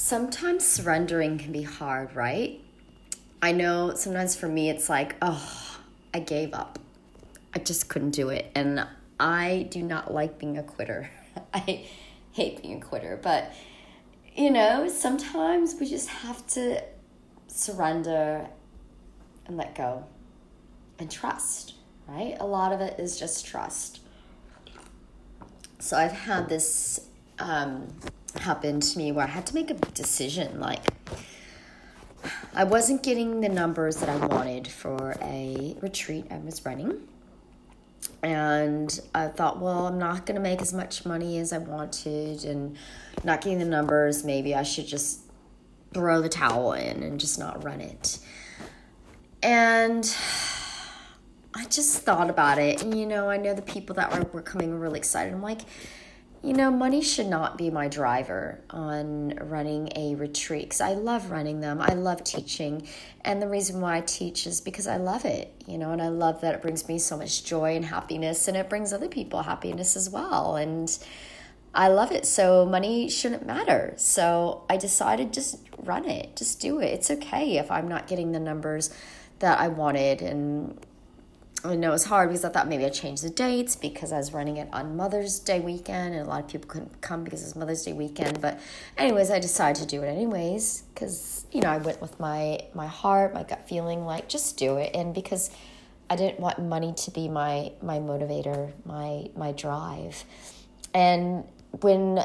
sometimes surrendering can be hard, right? I know sometimes for me it's like, oh, I gave up. I just couldn't do it. And I do not like being a quitter. I hate being a quitter. But, you know, sometimes we just have to surrender and let go and trust, right? A lot of it is just trust. So I've had this um, happen to me where I had to make a decision like, I wasn't getting the numbers that I wanted for a retreat I was running. And I thought, well, I'm not going to make as much money as I wanted and not getting the numbers. Maybe I should just throw the towel in and just not run it. And I just thought about it. And, you know, I know the people that were, were coming were really excited. I'm like, you know, money should not be my driver on running a retreat because I love running them. I love teaching. And the reason why I teach is because I love it, you know, and I love that it brings me so much joy and happiness and it brings other people happiness as well. And I love it. So money shouldn't matter. So I decided just run it, just do it. It's okay if I'm not getting the numbers that I wanted. And I know it's hard because I thought maybe I'd change the dates because I was running it on Mother's Day weekend and a lot of people couldn't come because it's Mother's Day weekend. But anyways, I decided to do it anyways because you know I went with my my heart, my gut feeling, like just do it, and because I didn't want money to be my my motivator, my my drive, and when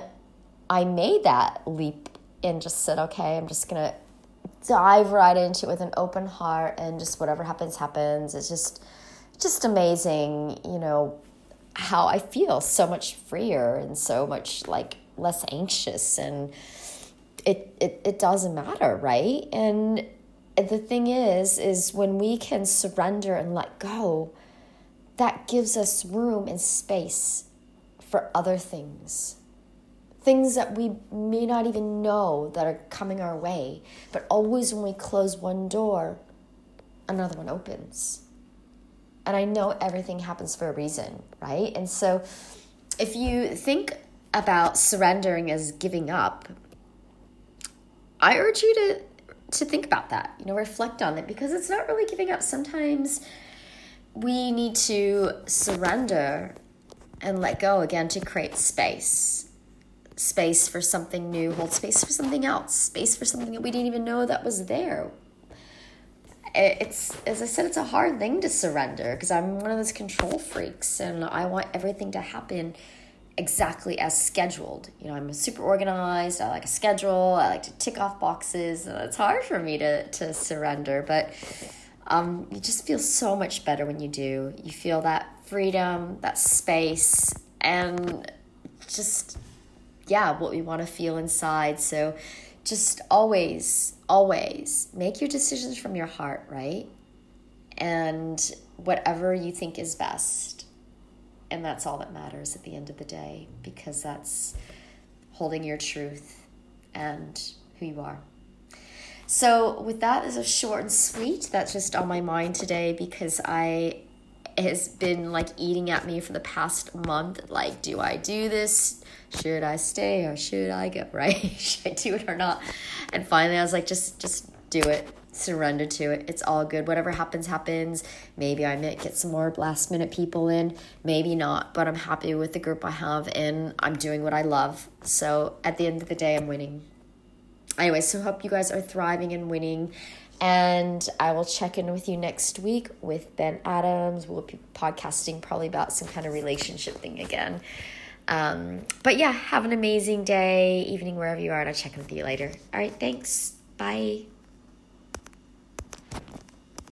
I made that leap and just said, okay, I'm just gonna dive right into it with an open heart and just whatever happens happens. It's just just amazing, you know, how I feel so much freer and so much like less anxious and it it, it doesn't matter, right? And the thing is is when we can surrender and let go, that gives us room and space for other things. Things that we may not even know that are coming our way, but always when we close one door, another one opens and I know everything happens for a reason, right? And so if you think about surrendering as giving up, I urge you to to think about that. You know, reflect on it because it's not really giving up. Sometimes we need to surrender and let go again to create space. Space for something new, hold space for something else, space for something that we didn't even know that was there it's as I said, it's a hard thing to surrender because I'm one of those control freaks and I want everything to happen exactly as scheduled. You know, I'm super organized. I like a schedule. I like to tick off boxes. It's hard for me to to surrender, but um, you just feel so much better when you do. You feel that freedom, that space, and just yeah, what we want to feel inside. So just always, always make your decisions from your heart, right? And whatever you think is best. And that's all that matters at the end of the day because that's holding your truth and who you are. So, with that as a short and sweet, that's just on my mind today because I has been like eating at me for the past month. Like, do I do this? should I stay or should I go? Right? should I do it or not? And finally, I was like, just just do it. Surrender to it. It's all good. Whatever happens, happens. Maybe I might get some more last minute people in. Maybe not. But I'm happy with the group I have, and I'm doing what I love. So at the end of the day, I'm winning. Anyway, so hope you guys are thriving and winning. And I will check in with you next week with Ben Adams. We'll be podcasting probably about some kind of relationship thing again. Um, but yeah, have an amazing day, evening, wherever you are, and I'll check in with you later. All right, thanks. Bye.